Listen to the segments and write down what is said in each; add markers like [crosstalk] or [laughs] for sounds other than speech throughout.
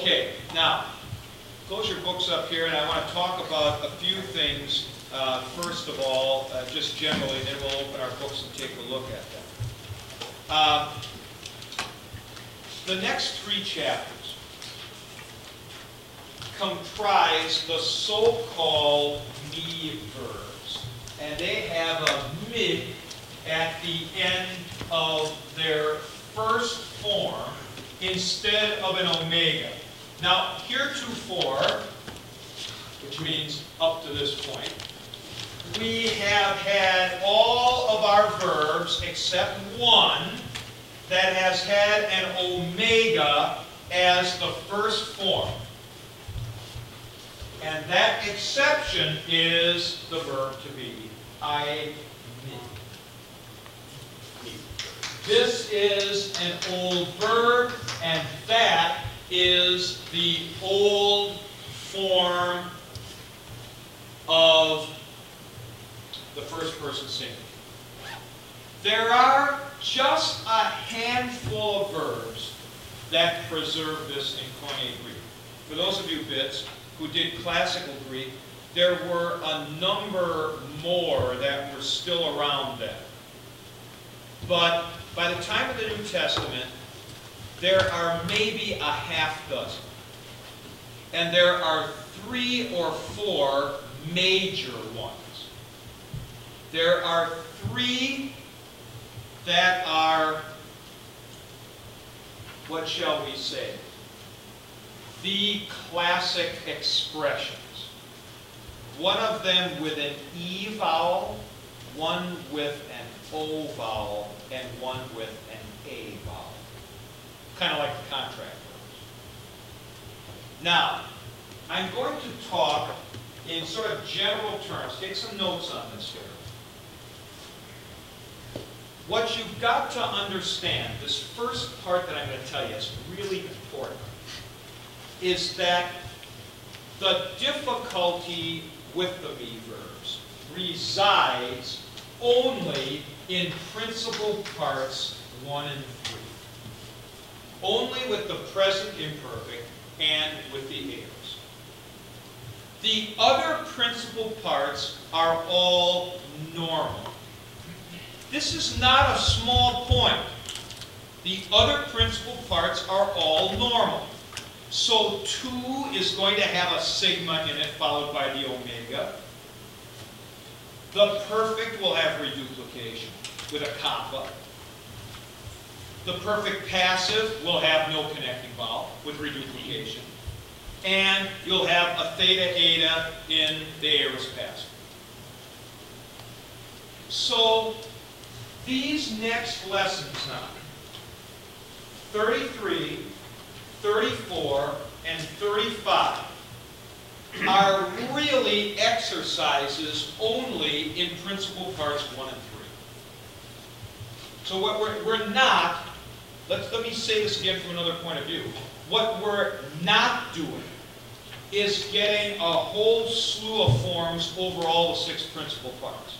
Okay, now, close your books up here, and I want to talk about a few things. Uh, First of all, uh, just generally, then we'll open our books and take a look at them. Uh, The next three chapters comprise the so-called mi verbs, and they have a mid at the end of their first form instead of an omega. Now, heretofore, which means up to this point, we have had all of our verbs except one that has had an omega as the first form. And that exception is the verb to be. I. This is an old verb, and that is the old form of the first person singular. There are just a handful of verbs that preserve this in Koine Greek. For those of you bits who did classical Greek, there were a number more that were still around then. But by the time of the New Testament, there are maybe a half dozen. And there are three or four major ones. There are three that are, what shall we say, the classic expressions. One of them with an E vowel, one with an O vowel, and one with an A vowel. Kind of like the contract. Now, I'm going to talk in sort of general terms. Take some notes on this here. What you've got to understand, this first part that I'm going to tell you is really important, is that the difficulty with the mi verbs resides only in principal parts 1 and 3. Only with the present imperfect and with the aorist. The other principal parts are all normal. This is not a small point. The other principal parts are all normal. So 2 is going to have a sigma in it followed by the omega. The perfect will have reduplication with a kappa. The perfect passive will have no connecting vowel with reduplication. And you'll have a theta eta in the aorist passive. So these next lessons now, 33, 34, and 35, are really exercises only in principal parts 1 and 3. So what we're, we're not, let's, let me say this again from another point of view. What we're not doing is getting a whole slew of forms over all the six principal parts.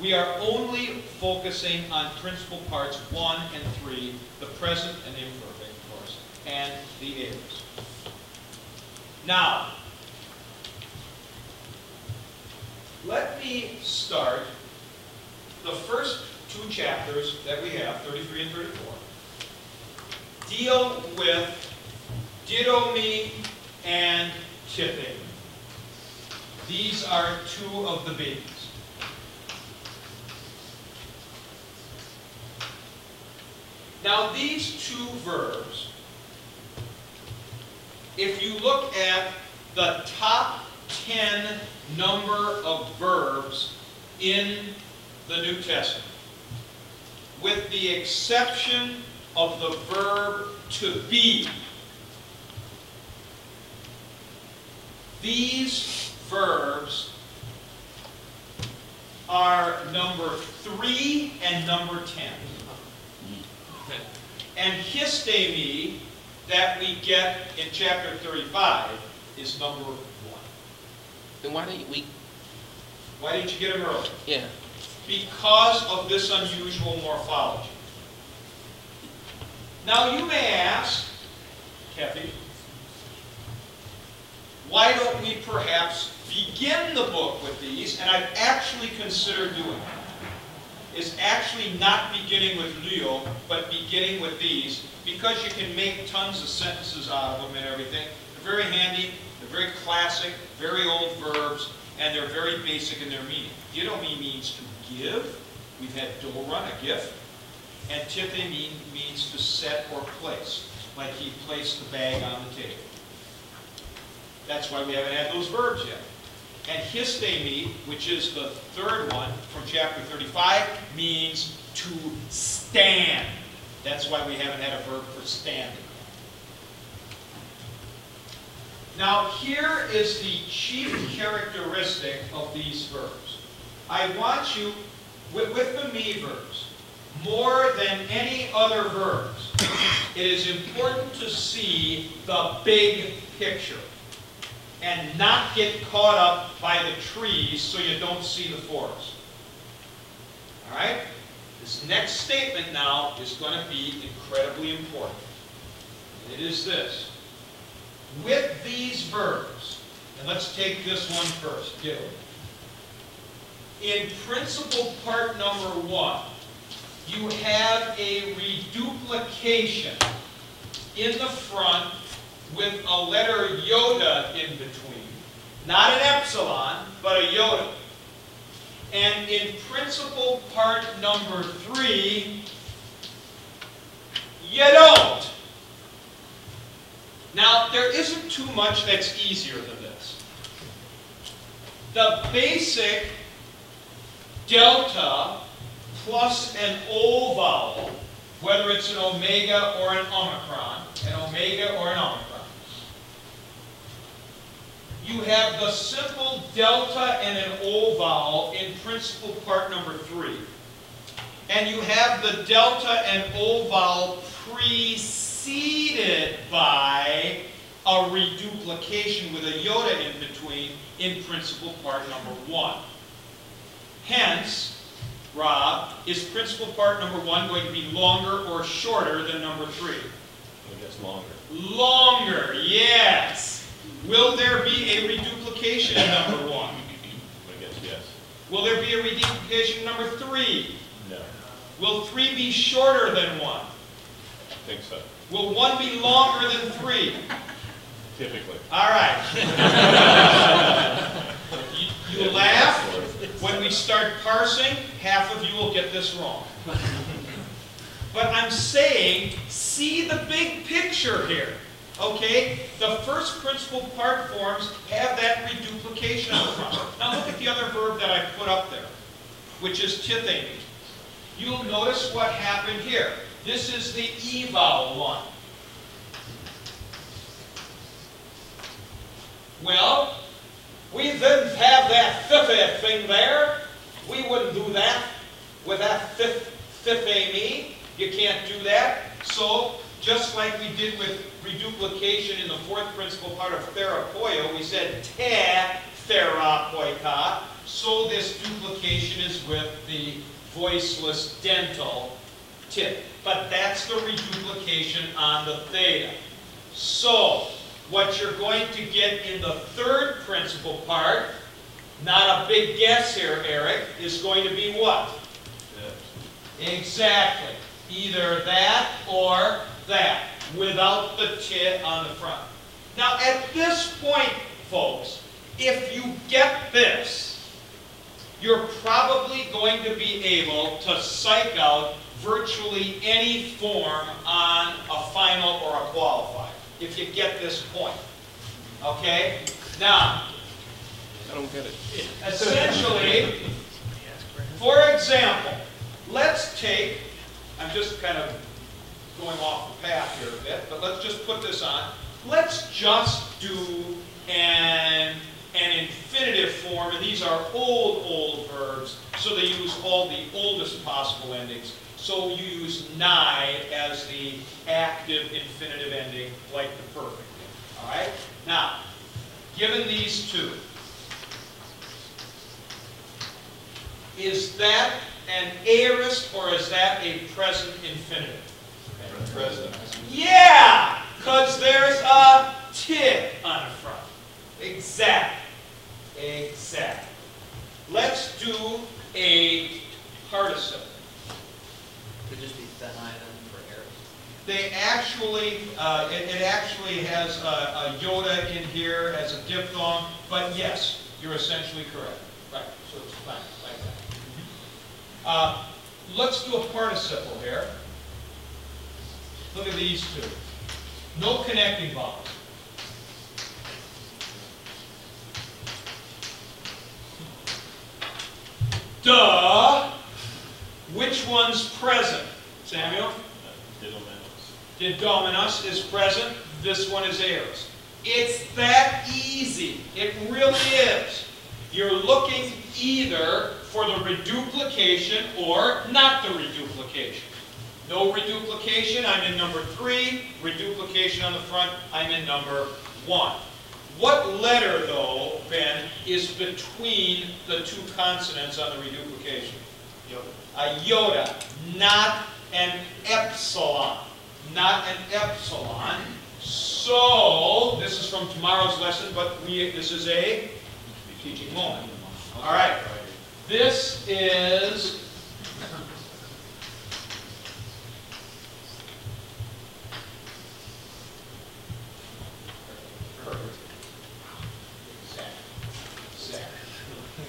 We are only focusing on principal parts 1 and 3, the present and imperfect, of course, and the aorist. Now, let me start the first two chapters that we have, 33 and 34, deal with didomi and tithemi. These are two of the babies. Now these two verbs, if you look at the top 10 number of verbs in the New Testament, with the exception of the verb to be, these verbs are number 3 and number 10. And histemi that we get in chapter 35 is number 1. Then why didn't we? Why didn't you get them early? Yeah. Because of this unusual morphology. Now you may ask, Kathy, why don't we perhaps begin the book with these, and I've actually considered doing it, is actually not beginning with Leo, but beginning with these, because you can make tons of sentences out of them and everything. They're very handy, they're very classic, very old verbs, and they're very basic in their meaning. Didomi means to give, we've had doron, a gift, and mean, means to set or place, like he placed the bag on the table. That's why we haven't had those verbs yet. And histemi, which is the third one from chapter 35, means to stand. That's why we haven't had a verb for standing. Now, here is the chief characteristic of these verbs. I want you, with, with the mi verbs, more than any other verbs, it is important to see the big picture and not get caught up by the trees so you don't see the forest. All right? This next statement now is going to be incredibly important. And it is this. With these verbs, and let's take this one first, do. In principal part number one, you have a reduplication in the front with a letter iota in between. Not an epsilon, but a iota. And in principal part number three, you don't. Now, there isn't too much that's easier than this. The basic delta plus an O vowel, whether it's an omega or an omicron, an omega or an omicron. You have the simple delta and an O vowel in principal part number three. And you have the delta and O vowel preceded by a reduplication with a iota in between in principal part number one. Hence, is principal part number one going to be longer or shorter than number three? I guess longer. Longer, yes. Will there be a reduplication in number one? I guess yes. Will there be a reduplication in number three? No. Will three be shorter than one? I think so. Will one be longer than three? Typically. All right. [laughs] You you laugh. When we start parsing, half of you will get this wrong. But I'm saying, see the big picture here. Okay? The first principal part forms have that reduplication on the front. Now look at the other verb that I put up there, which is tithemi. You'll notice what happened here. This is the E vowel one. Well, we didn't have that fifth thing there. We wouldn't do that with that fifth, fifth me. You can't do that. So, just like we did with reduplication in the fourth principal part of therapeuo, we said te therapoika. So this duplication is with the voiceless dental tip. But that's the reduplication on the theta. So, what you're going to get in the third principal part, not a big guess here, Eric, is going to be what? Exactly. Either that or that, without the tit on the front. Now, at this point, folks, if you get this, you're probably going to be able to psych out virtually any form on a final or a qualifier, if you get this point. Okay? Now, I don't get it. essentially, for example, let's take, I'm just kind of going off the path here a bit, but let's just put this on. Let's just do an, an infinitive form, and these are old, old verbs, so they use all the oldest possible endings. So you use nigh as the active infinitive ending, like the perfect. All right? Now, given these two, Is that an aorist or is that a present infinitive? Present. Yeah, because there's a tip on the front. Exactly. Exactly. Let's do a participle. Could just be then for aorist. They actually, uh, it, it, actually has a, a iota in here as a diphthong, but yes, you're essentially correct. Right, so it's fine. Uh, let's do a participle here. Look at these two. No connecting vowels. Duh! Which one's present? Samuel? Didomenos. Did Dominus is present, this one is aorist. It's that easy. It really is. You're looking either for the reduplication or not the reduplication. No reduplication, I'm in number three. Reduplication on the front, I'm in number one. What letter, though, Ben, is between the two consonants on the reduplication? A iota, not an epsilon. Not an epsilon. So, this is from tomorrow's lesson, but we, this is a teaching moment. All right. This is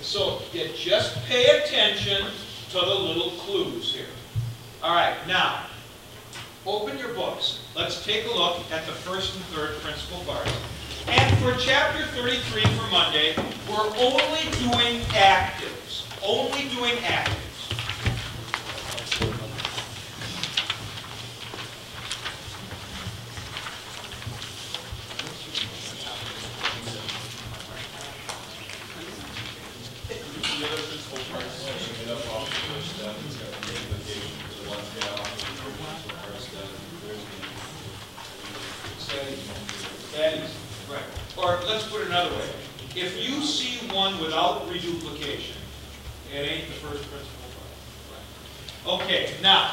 So you just pay attention to the little clues here. All right, now, open your books. Let's take a look at the first and third principal parts. And for chapter 33 for Monday, we're only doing actives. Only doing is, right. Or let's put it another way. If you see one without reduplication, it ain't the first principal part. Okay, now,